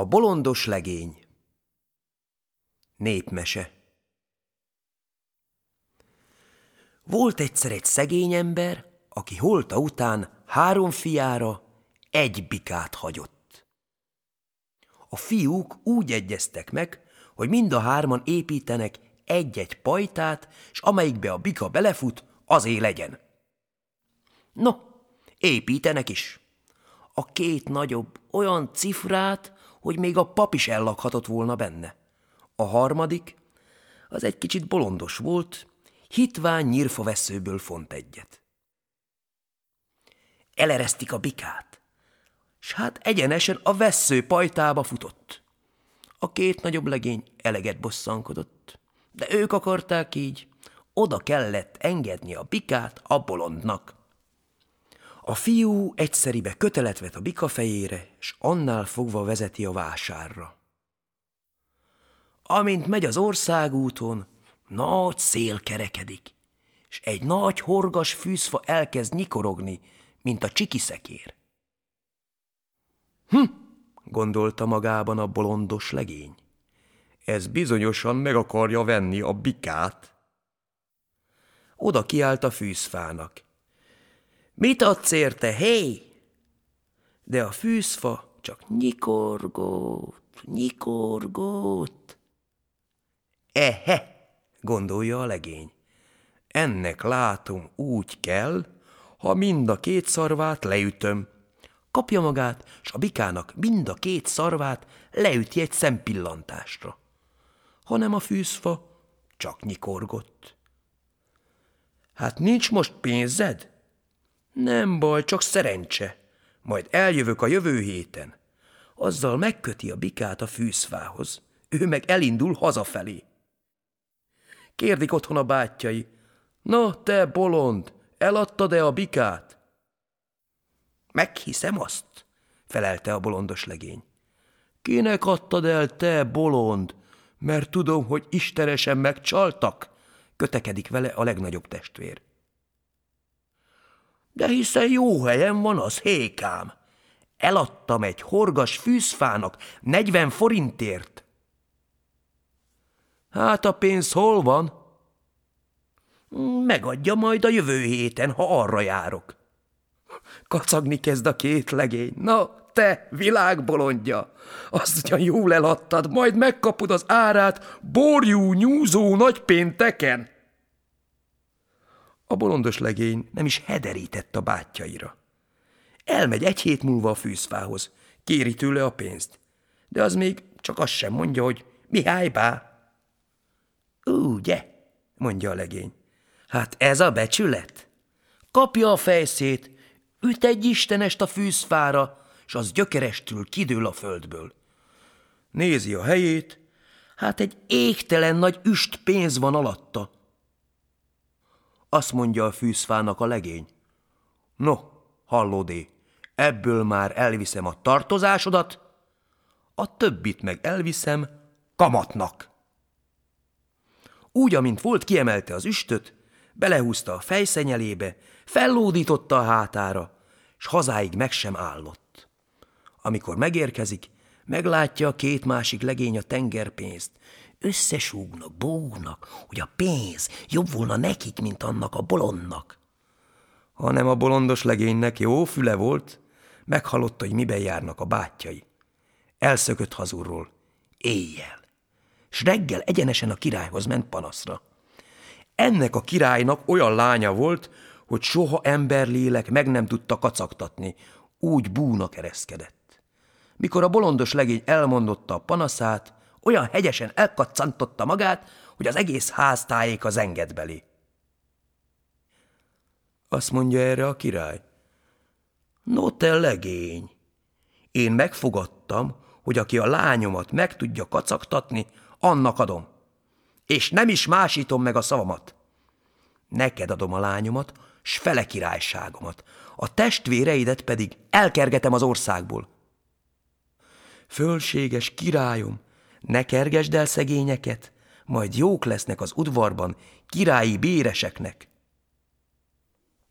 A bolondos legény Népmese Volt egyszer egy szegény ember, aki holta után három fiára egy bikát hagyott. A fiúk úgy egyeztek meg, hogy mind a hárman építenek egy-egy pajtát, és amelyikbe a bika belefut, azé legyen. No, építenek is. A két nagyobb olyan cifrát, hogy még a pap is ellakhatott volna benne. A harmadik, az egy kicsit bolondos volt, hitvány nyírfaveszőből font egyet. Eleresztik a bikát, s hát egyenesen a vesző pajtába futott. A két nagyobb legény eleget bosszankodott, de ők akarták így, oda kellett engedni a bikát a bolondnak. A fiú egyszeribe kötelet vet a bika fejére, és annál fogva vezeti a vásárra. Amint megy az országúton, nagy szél kerekedik, és egy nagy horgas fűzfa elkezd nyikorogni, mint a csikiszekér. Hm, gondolta magában a bolondos legény. Ez bizonyosan meg akarja venni a bikát. Oda kiállt a fűzfának. Mit adsz érte, hé? De a fűzfa csak nyikorgott, nyikorgott. Ehe, gondolja a legény. Ennek látom úgy kell, ha mind a két szarvát leütöm. Kapja magát, s a bikának mind a két szarvát leüti egy szempillantásra. Hanem a fűzfa csak nyikorgott. Hát nincs most pénzed? Nem baj, csak szerencse. Majd eljövök a jövő héten. Azzal megköti a bikát a fűzfához. Ő meg elindul hazafelé. Kérdik otthon a bátyjai. Na, te bolond, eladtad-e a bikát? Meghiszem azt, felelte a bolondos legény. Kinek adtad el, te bolond? Mert tudom, hogy istenesen megcsaltak, kötekedik vele a legnagyobb testvér. De hiszen jó helyen van az hékám. Eladtam egy horgas fűzfának negyven forintért. Hát a pénz hol van? Megadja majd a jövő héten, ha arra járok. Kacagni kezd a két legény. Na, te világbolondja! Azt ugyan jól eladtad, majd megkapod az árát borjú, nyúzó nagypénteken. A bolondos legény nem is hederített a bátyjaira. Elmegy egy hét múlva a fűzfához, kéri tőle a pénzt, de az még csak azt sem mondja, hogy Mihály bá. Ugye, mondja a legény. Hát ez a becsület. Kapja a fejszét, üt egy istenest a fűzfára, s az gyökerestül kidől a földből. Nézi a helyét, hát egy égtelen nagy üst pénz van alatta. Azt mondja a fűzfának a legény. No, hallódé, ebből már elviszem a tartozásodat, a többit meg elviszem kamatnak. Úgy, amint volt, kiemelte az üstöt, belehúzta a fejszenyelébe, fellódította a hátára, s hazáig meg sem állott. Amikor megérkezik, meglátja a két másik legény a tengerpénzt, összesúgnak, bógnak, hogy a pénz jobb volna nekik, mint annak a bolondnak. Hanem a bolondos legénynek jó füle volt, meghallotta, hogy miben járnak a bátyjai. Elszökött hazurról, éjjel s reggel egyenesen a királyhoz ment panaszra. Ennek a királynak olyan lánya volt, hogy soha emberlélek meg nem tudta kacagtatni, úgy búna kereszkedett. Mikor a bolondos legény elmondotta a panaszát, olyan hegyesen elkaccantotta magát, hogy az egész ház tájék az belé. Azt mondja erre a király. No te legény, én megfogadtam, hogy aki a lányomat meg tudja kacagtatni, annak adom. És nem is másítom meg a szavamat. Neked adom a lányomat, s fele királyságomat, a testvéreidet pedig elkergetem az országból. Fölséges királyom, ne kergesd el szegényeket, majd jók lesznek az udvarban királyi béreseknek.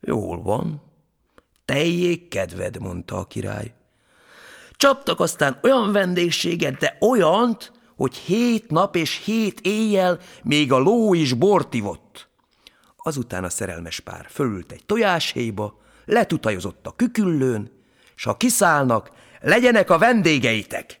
Jól van, teljék kedved, mondta a király. Csaptak aztán olyan vendégséget, de olyant, hogy hét nap és hét éjjel még a ló is bortivott. Azután a szerelmes pár fölült egy tojáshéjba, letutajozott a küküllőn, s ha kiszállnak, legyenek a vendégeitek.